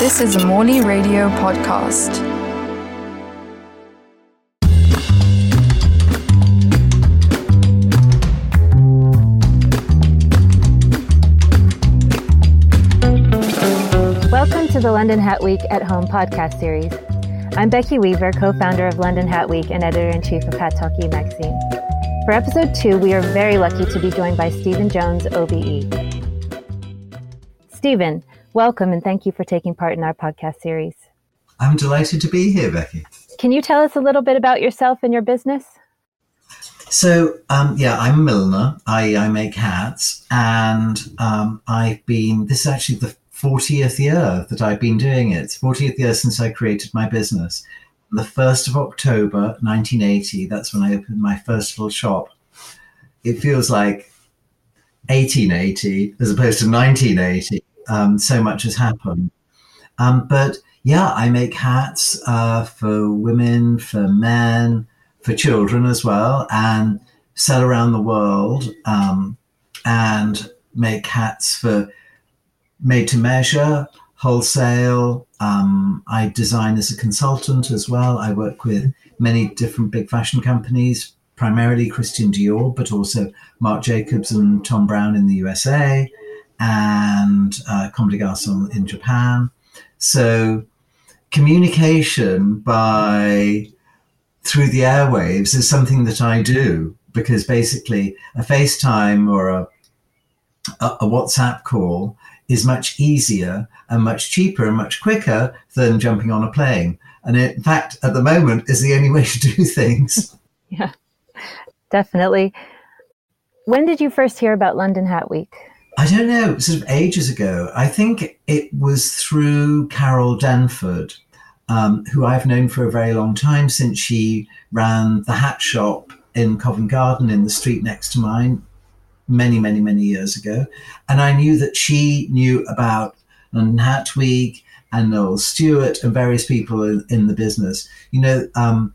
This is a Morley Radio podcast. Welcome to the London Hat Week at Home podcast series. I'm Becky Weaver, co founder of London Hat Week and editor in chief of HATalk e-magazine. For episode two, we are very lucky to be joined by Stephen Jones, OBE. Stephen, welcome and thank you for taking part in our podcast series. I'm delighted to be here, Becky. Can you tell us a little bit about yourself and your business? So, um, yeah, I'm a milliner. I, I make hats, and um, I've been, this is actually the 40th year that I've been doing it. 40th year since I created my business. The 1st of October 1980, that's when I opened my first little shop. It feels like 1880 as opposed to 1980. Um, so much has happened. Um, but yeah, I make hats uh, for women, for men, for children as well, and sell around the world um, and make hats for made to measure, wholesale. Um, I design as a consultant as well. I work with many different big fashion companies, primarily Christian Dior, but also Marc Jacobs and Thom Browne in the USA and uh, Comme des in Japan. So communication by through the airwaves is something that I do because basically a FaceTime or a, a WhatsApp call is much easier and much cheaper and much quicker than jumping on a plane. And in fact, at the moment, is the only way to do things. yeah, definitely. When did you first hear about London Hat Week? I don't know, sort of ages ago. I think it was through Carol Denford, um, who I've known for a very long time since she ran the hat shop in Covent Garden in the street next to mine many, many, many years ago. And I knew that she knew about London Hat Week and Noel Stewart and various people in, in the business. You know, um,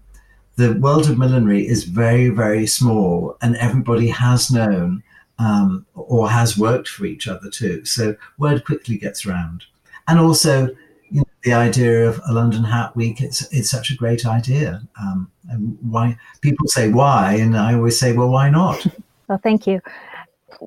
the world of millinery is very, very small, and everybody has known um, or has worked for each other too. So word quickly gets around. And also, you know, the idea of a London Hat Week, it's, it's such a great idea. Um, and why people say why, and I always say, well, why not? Well, thank you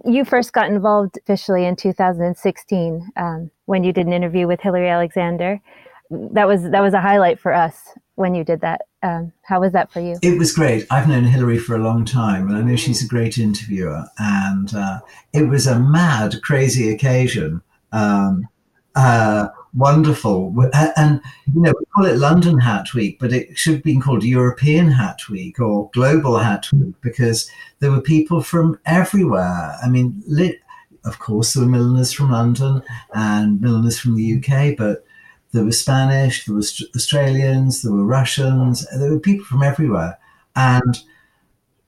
you first got involved officially in 2016 um, when you did an interview with Hilary Alexander. That was that was a highlight for us when you did that. Um, how was that for you? It was great. I've known Hilary for a long time, and I know she's a great interviewer. And uh, it was a mad, crazy occasion. Um, uh, wonderful. And, you know, we call it London Hat Week, but it should have been called European Hat Week or Global Hat Week because there were people from everywhere. I mean, lit, of course, there were milliners from London and milliners from the UK, but there were Spanish, there were Australians, there were Russians, there were people from everywhere. And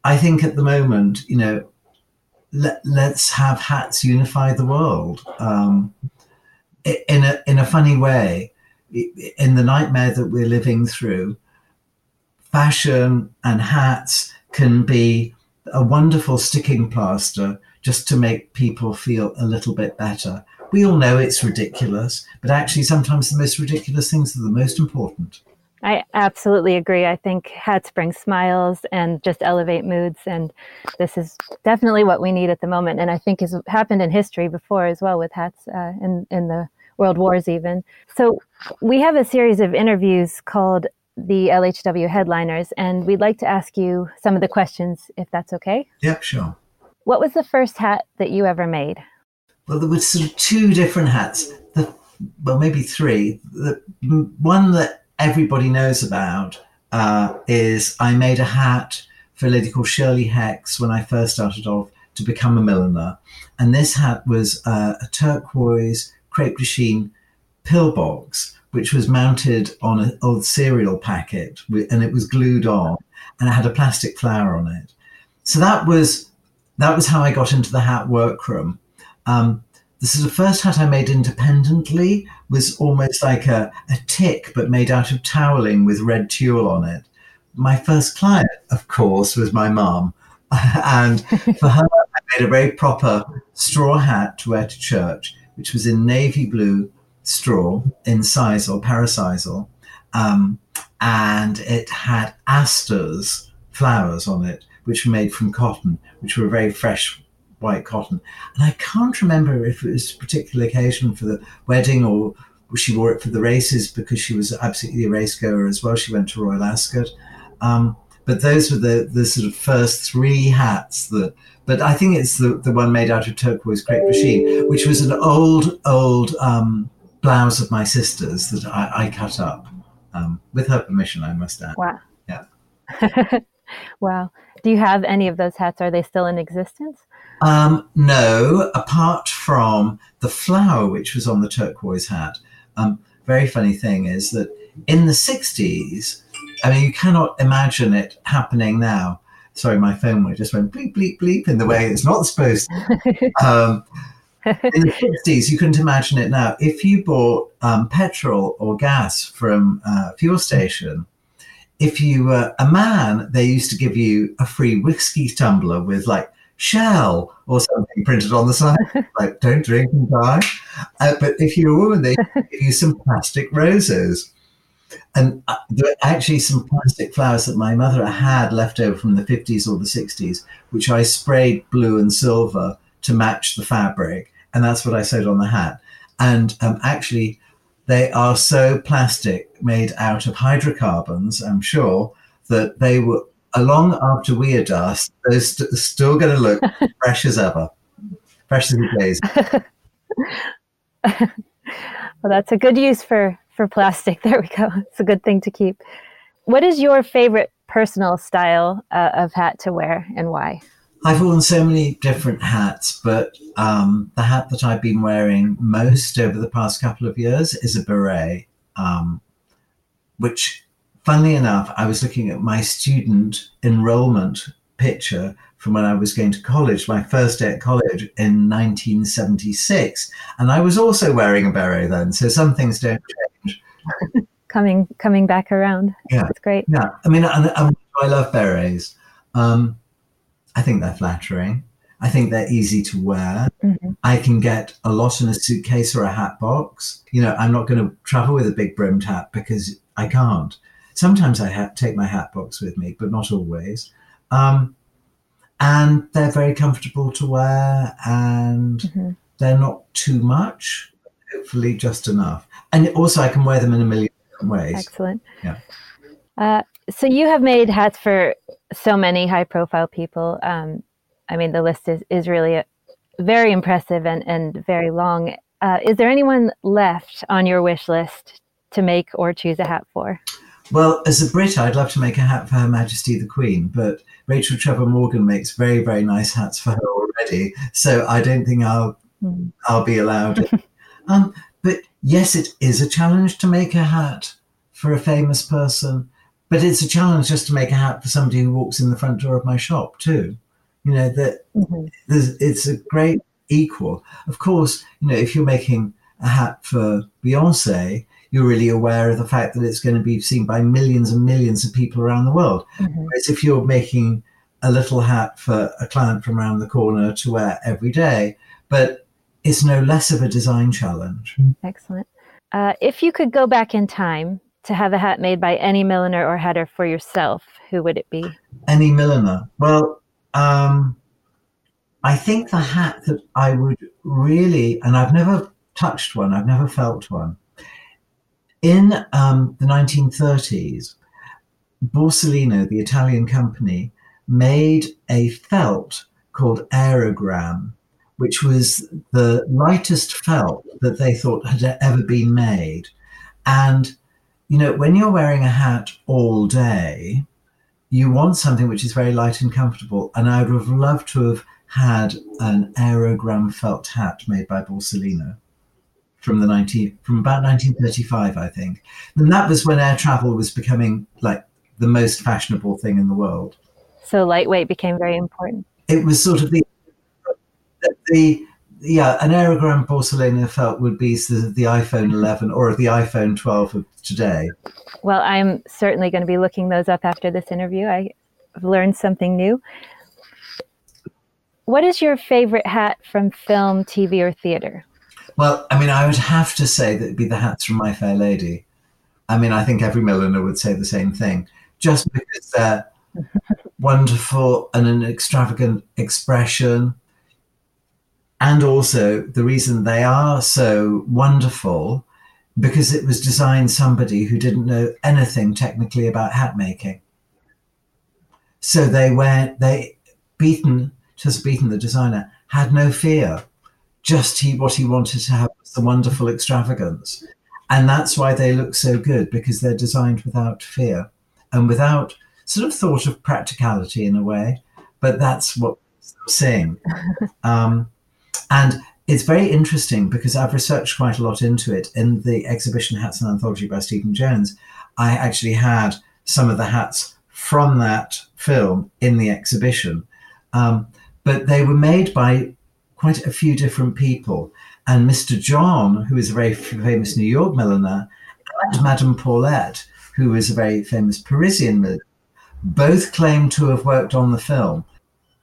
I think at the moment, you know, let, us have hats unify the world. Um, in a in a funny way, in the nightmare that we're living through, fashion and hats can be a wonderful sticking plaster just to make people feel a little bit better. We all know it's ridiculous, but actually, sometimes the most ridiculous things are the most important. I absolutely agree. I think hats bring smiles and just elevate moods, and this is definitely what we need at the moment. And I think has happened in history before as well with hats uh, in in the world wars even. So we have a series of interviews called the LHW headliners, and we'd like to ask you some of the questions, if that's okay. Yep, sure. What was the first hat that you ever made? Well, there were sort of two different hats. The, well, maybe three. The one that everybody knows about uh, is I made a hat for a lady called Shirley Hex when I first started off to become a milliner. And this hat was uh, a turquoise crepe de chine pillbox, which was mounted on an old cereal packet and it was glued on and it had a plastic flower on it. So that was that was how I got into the hat workroom. Um, this is the first hat I made independently, was almost like a, a tick, but made out of toweling with red tulle on it. My first client, of course, was my mum. and for her, I made a very proper straw hat to wear to church, which was in navy blue straw in sisal, parasisal, um, and it had asters flowers on it, which were made from cotton, which were very fresh white cotton. And I can't remember if it was a particular occasion for the wedding or she wore it for the races because she was absolutely a race goer as well. She went to Royal Ascot. Um, but those were the, the sort of first three hats that, but I think it's the, the one made out of turquoise crepe de chine, which was an old, old um, blouse of my sister's that I, I cut up um, with her permission, I must add. Wow. Yeah. wow. Do you have any of those hats? Are they still in existence? Um, no, apart from the flower which was on the turquoise hat. Um, very funny thing is that in the 60s, I mean, you cannot imagine it happening now. Sorry, my phone just went bleep, bleep, bleep in the way it's not supposed to. um, in the 60s, you couldn't imagine it now. If you bought um, petrol or gas from a fuel station, if you were a man, they used to give you a free whiskey tumbler with like Shell or something printed on the side, like "Don't drink and die." Uh, but if you're a woman, they give you some plastic roses, and uh, there are actually some plastic flowers that my mother had left over from the 50s or the 60s, which I sprayed blue and silver to match the fabric, and that's what I sewed on the hat. And um, actually, they are so plastic, made out of hydrocarbons. I'm sure that they were along after we are dust, they're st- still going to look fresh as ever, fresh as a daisy. well, that's a good use for for plastic. There we go. It's a good thing to keep. What is your favorite personal style uh, of hat to wear, and why? I've worn so many different hats, but um, the hat that I've been wearing most over the past couple of years is a beret, um, which funnily enough, I was looking at my student enrollment picture from when I was going to college, my first day at college in 1976. And I was also wearing a beret then. So some things don't change. coming coming back around. Yeah. That's great. Yeah. I mean, I, I love berets. Um, I think they're flattering. I think they're easy to wear. Mm-hmm. I can get a lot in a suitcase or a hat box. You know, I'm not going to travel with a big brimmed hat because I can't. Sometimes I have, take my hat box with me, but not always. Um, and they're very comfortable to wear and mm-hmm. they're not too much, hopefully just enough. And also, I can wear them in a million different ways. Excellent. Yeah. Uh, so, you have made hats for so many high profile people. Um, I mean, the list is, is really very impressive and, and very long. Uh, is there anyone left on your wish list to make or choose a hat for? Well, as a Brit, I'd love to make a hat for Her Majesty the Queen, but Rachel Trevor Morgan makes very, very nice hats for her already. So I don't think I'll mm. I'll be allowed. um, but yes, it is a challenge to make a hat for a famous person, but it's a challenge just to make a hat for somebody who walks in the front door of my shop too. You know that mm-hmm. it's a great equal. Of course, you know if you're making a hat for Beyonce, you're really aware of the fact that it's going to be seen by millions and millions of people around the world. Mm-hmm. Whereas if you're making a little hat for a client from around the corner to wear every day, but it's no less of a design challenge. Excellent. Uh, if you could go back in time to have a hat made by any milliner or hatter for yourself, who would it be? Any milliner. Well, um, I think the hat that I would really, and I've never touched one, I've never felt one, in um, the 1930s, Borsalino, the Italian company, made a felt called Aerogram, which was the lightest felt that they thought had ever been made. And, you know, when you're wearing a hat all day, you want something which is very light and comfortable. And I would have loved to have had an Aerogram felt hat made by Borsalino from the 19 from about 1935 i think. And that was when air travel was becoming like the most fashionable thing in the world. So lightweight became very important. It was sort of the the yeah an aerogram Borsalino felt would be of the iphone 11 or the iphone 12 of today well i'm certainly going to be looking those up after this interview i've learned something new what is your favorite hat from film tv or theater Well, I mean, I would have to say that it'd be the hats from My Fair Lady. I mean, I think every milliner would say the same thing, just because they're wonderful and an extravagant expression. And also the reason they are so wonderful because it was designed somebody who didn't know anything technically about hat making. So they went, they Beaton, just Beaton the designer, had no fear. Just he what he wanted to have was the wonderful extravagance. And that's why they look so good, because they're designed without fear and without sort of thought of practicality in a way. But that's what I'm saying. Um, and it's very interesting because I've researched quite a lot into it. In the exhibition Hats: An Anthology by Stephen Jones, I actually had some of the hats from that film in the exhibition. Um, but they were made by quite a few different people. And Mr. John, who is a very famous New York milliner, and Madame Paulette, who is a very famous Parisian milliner, both claim to have worked on the film.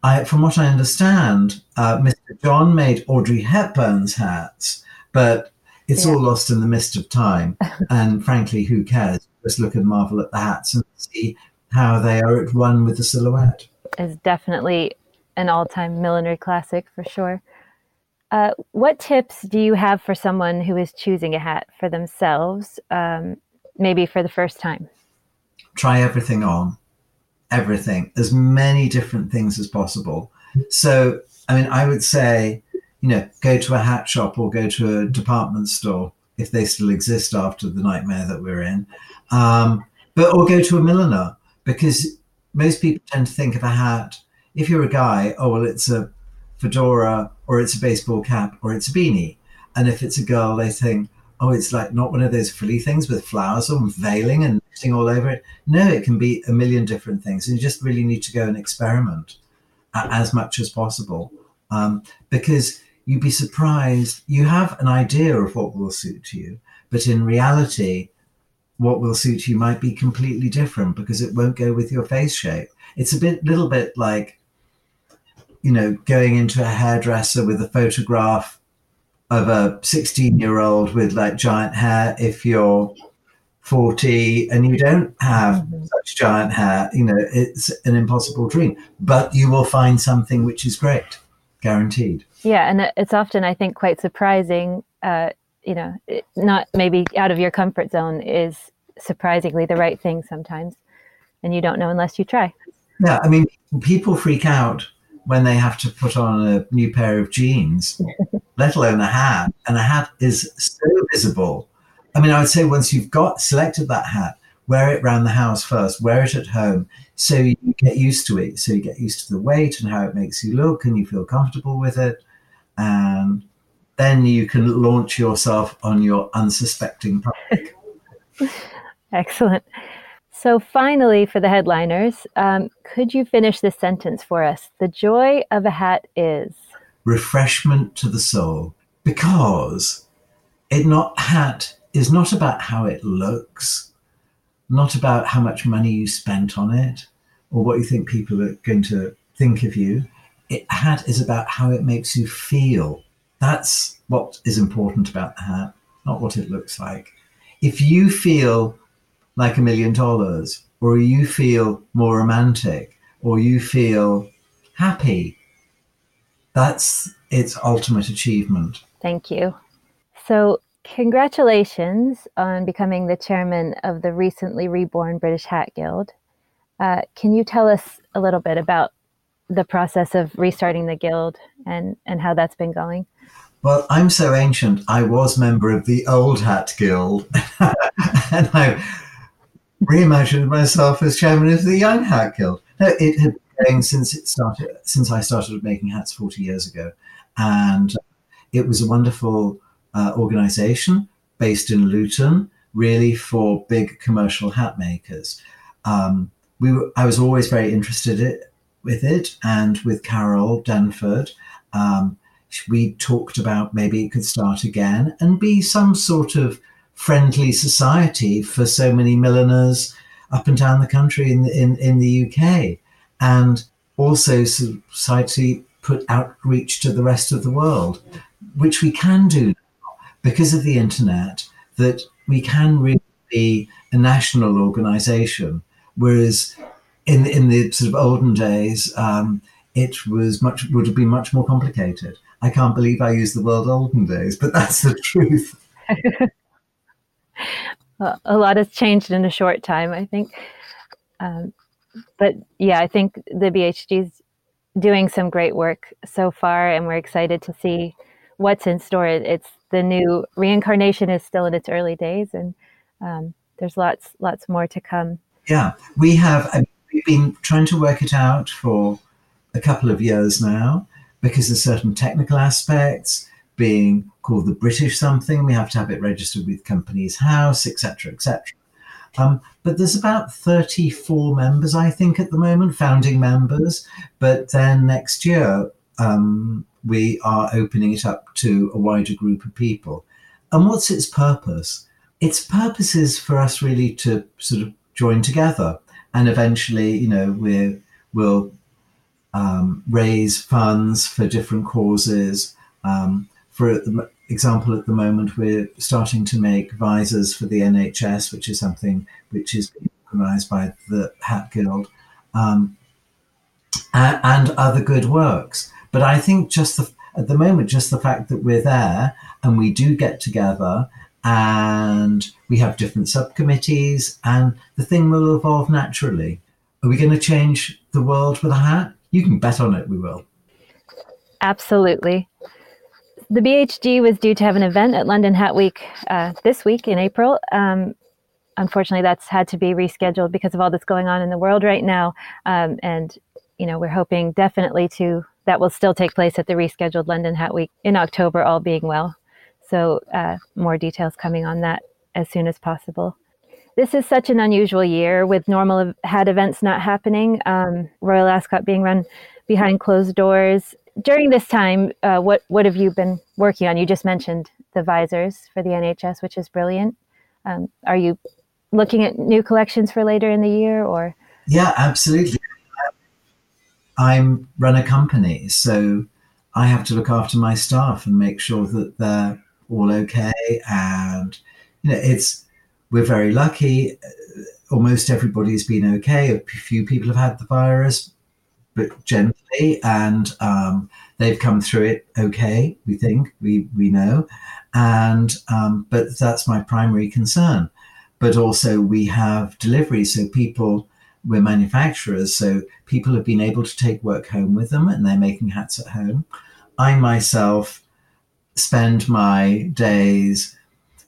I, from what I understand, uh, Mr. John made Audrey Hepburn's hats, but it's yeah. all lost in the mist of time. and frankly, who cares? Just look and marvel at the hats and see how they are at one with the silhouette. Is definitely an all-time millinery classic for sure. Uh, what tips do you have for someone who is choosing a hat for themselves, um, maybe for the first time? Try everything on everything, as many different things as possible. So, I mean, I would say, you know, go to a hat shop or go to a department store if they still exist after the nightmare that we're in, um, but or go to a milliner because most people tend to think of a hat. If you're a guy, oh well, it's a fedora or it's a baseball cap or it's a beanie, and if it's a girl, they think, oh, it's like not one of those frilly things with flowers or veiling and mixing all over it. No, it can be a million different things. And you just really need to go and experiment as much as possible um, because you'd be surprised. You have an idea of what will suit you, but in reality, what will suit you might be completely different because it won't go with your face shape. It's a bit, little bit like, you know, going into a hairdresser with a photograph of a 16 year old with like giant hair if you're 40 and you don't have mm-hmm. such giant hair you know it's an impossible dream but you will find something which is great guaranteed yeah and it's often i think quite surprising uh, you know not maybe out of your comfort zone is surprisingly the right thing sometimes and you don't know unless you try yeah i mean people freak out when they have to put on a new pair of jeans, let alone a hat. And a hat is so visible. I mean, I would say once you've got selected that hat, wear it around the house first, wear it at home, so you get used to it. So you get used to the weight and how it makes you look, and you feel comfortable with it. And then you can launch yourself on your unsuspecting public. Excellent. So, finally, for the headliners, um, could you finish this sentence for us? The joy of a hat is refreshment to the soul, because it not hat is not about how it looks, not about how much money you spent on it, or what you think people are going to think of you. It hat is about how it makes you feel. That's what is important about the hat, not what it looks like. If you feel like a million dollars, or you feel more romantic, or you feel happy. That's its ultimate achievement. Thank you. So, congratulations on becoming the chairman of the recently reborn British Hat Guild. Uh, can you tell us a little bit about the process of restarting the guild and, and how that's been going? Well, I'm so ancient. I was member of the Old Hat Guild, and I reimagined myself as chairman of the Young Hat Guild. No, it had been going since it started, since I started making hats 40 years ago. And it was a wonderful uh, organization based in Luton, really for big commercial hat makers. Um, we were, I was always very interested it, with it, and with Carol Denford. Um, we talked about maybe it could start again and be some sort of friendly society for so many milliners up and down the country in, in, in the UK. And also society put outreach to the rest of the world, which we can do. Because of the internet that we can really be a national organization. Whereas in, in the sort of olden days, um, it was much would have been much more complicated. I can't believe I used the word olden days, but that's the truth. well, a lot has changed in a short time, I think. Um, but yeah, I think the BHG is doing some great work so far, and we're excited to see what's in store. It's the new reincarnation is still in its early days, and um, there's lots, lots more to come. Yeah, we have. We've been trying to work it out for a couple of years now because of certain technical aspects being called the British something. We have to have it registered with Companies House, etc., etc. Um, but there's about 34 members, I think, at the moment, founding members. But then next year, um, we are opening it up to a wider group of people. And what's its purpose? Its purpose is for us really to sort of join together. And eventually, you know, we will um, raise funds for different causes. Um, for example, at the moment, we're starting to make visors for the NHS, which is something which is organised by the Hat Guild, um, and, and, other good works. But I think just the, at the moment, just the fact that we're there and we do get together and we have different subcommittees, and the thing will evolve naturally. Are we going to change the world with a hat? You can bet on it, we will. Absolutely the BHG was due to have an event at London Hat Week uh, this week in April. Um, unfortunately, that's had to be rescheduled because of all that's going on in the world right now. Um, and you know, we're hoping definitely to that will still take place at the rescheduled London Hat Week in October, all being well. So, uh, more details coming on that as soon as possible. This is such an unusual year with normal hat events not happening. Um, Royal Ascot being run behind closed doors during this time, uh, what what have you been working on? You just mentioned the visors for the NHS, which is brilliant. Um, are you looking at new collections for later in the year, or? Yeah, absolutely. I'm run a company, so I have to look after my staff and make sure that they're all okay. And you know, it's we're very lucky. Almost everybody's been okay. A few people have had the virus, but gently, and um, they've come through it okay. We think we we know, and um, but that's my primary concern. But also we have delivery, so people we're manufacturers, so people have been able to take work home with them, and they're making hats at home. I myself spend my days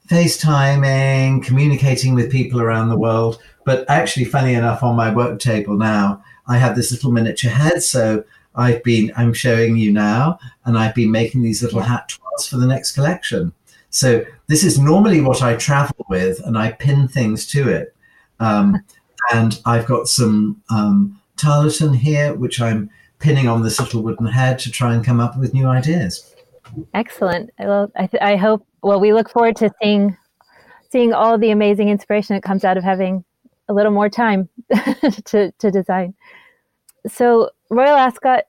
FaceTiming, communicating with people around the world. But actually, funny enough, on my work table now, I have this little miniature head. So I've been, I'm showing you now, and I've been making these little hat toiles for the next collection. So this is normally what I travel with, and I pin things to it. Um, and I've got some um, tarlatan here, which I'm pinning on this little wooden head to try and come up with new ideas. Excellent. Well, I, th- I hope. Well, we look forward to seeing seeing all the amazing inspiration that comes out of having a little more time to to design. So Royal Ascot,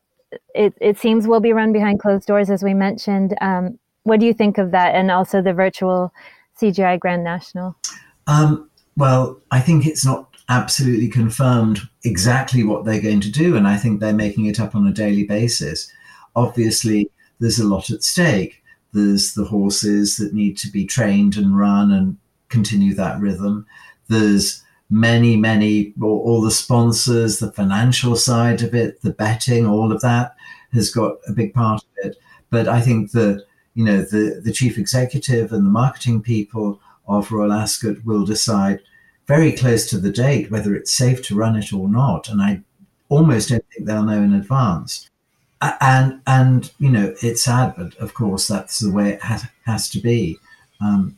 it, it seems will be run behind closed doors, as we mentioned. Um, what do you think of that, and also the virtual CGI Grand National? Um, well, I think it's not absolutely confirmed exactly what they're going to do, and I think they're making it up on a daily basis. Obviously, there's a lot at stake. There's the horses that need to be trained and run and continue that rhythm. There's many, many, all, all the sponsors, the financial side of it, the betting, all of that has got a big part of it. But I think that, you know, the, the chief executive and the marketing people of Royal Ascot will decide very close to the date whether it's safe to run it or not. And I almost don't think they'll know in advance. And, and you know, it's sad, but of course, that's the way it has, has to be. Um,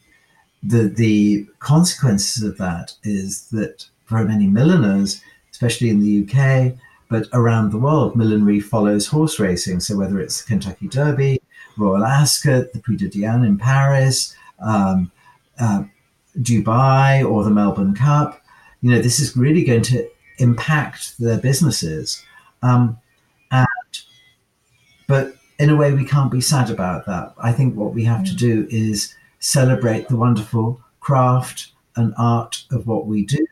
the the consequences of that is that for many milliners, especially in the UK, but around the world, millinery follows horse racing. So whether it's Kentucky Derby, Royal Ascot, the Prix de Diane in Paris, um, uh, Dubai, or the Melbourne Cup, you know, this is really going to impact their businesses. Um, and but in a way, we can't be sad about that. I think what we have to do is celebrate the wonderful craft and art of what we do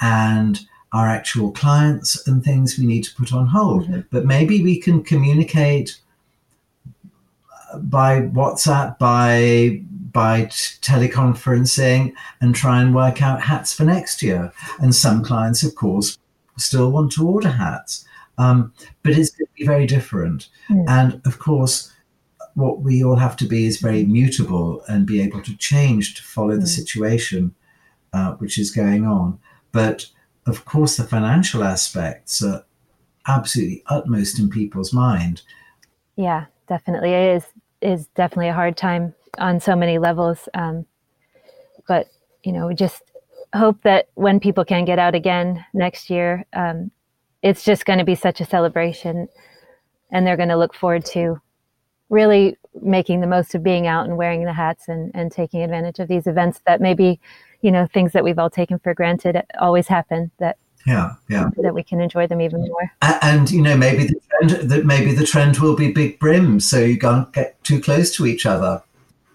and our actual clients and things we need to put on hold. Mm-hmm. But maybe we can communicate by WhatsApp, by by teleconferencing, and try and work out hats for next year. And some clients, of course, still want to order hats, um, but it's going to be very different. Mm. And of course, what we all have to be is very mutable and be able to change to follow mm. the hmm. situation uh, which is going on. But of course, the financial aspects are absolutely utmost in people's mind. Yeah, definitely. It is is definitely a hard time on so many levels. Um, but you know, we just hope that when people can get out again next year, um, it's just going to be such a celebration, and they're going to look forward to really making the most of being out and wearing the hats and, and taking advantage of these events that maybe you know things that we've all taken for granted always happen that yeah yeah that we can enjoy them even more and, and you know maybe the trend that maybe the trend will be big brims so you can't get too close to each other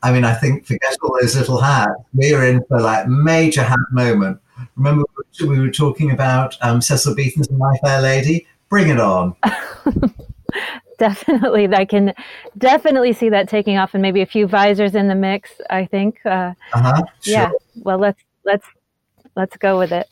i mean i think forget all those little hats we're in for like major hat moment. Remember we were talking about um, cecil beaton's my fair lady? Bring it on. Definitely i can definitely see that taking off and maybe a few visors in the mix i think. Uh, uh-huh, sure. yeah well let's let's let's go with it.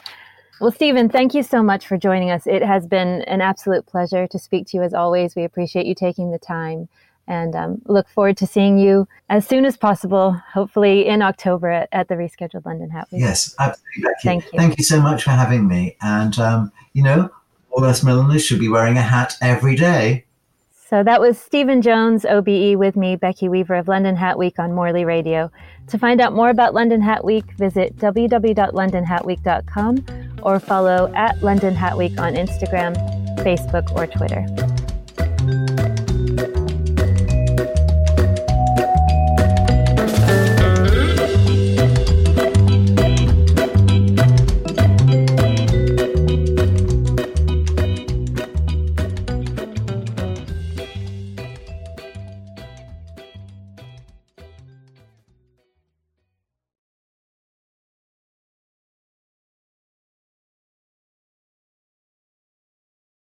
Well, Stephen, thank you so much for joining us. It has been an absolute pleasure to speak to you as always. We appreciate you taking the time and um, look forward to seeing you as soon as possible, hopefully in October at, at the rescheduled London Hat Week. Yes, absolutely. Thank you. Thank you so much for having me. And, um, you know, all us milliners should be wearing a hat every day. So that was Stephen Jones, OBE, with me, Becky Weaver of London Hat Week on Morley Radio. To find out more about London Hat Week, visit www.londonhatweek.com or follow at London Hat Week on Instagram, Facebook, or Twitter.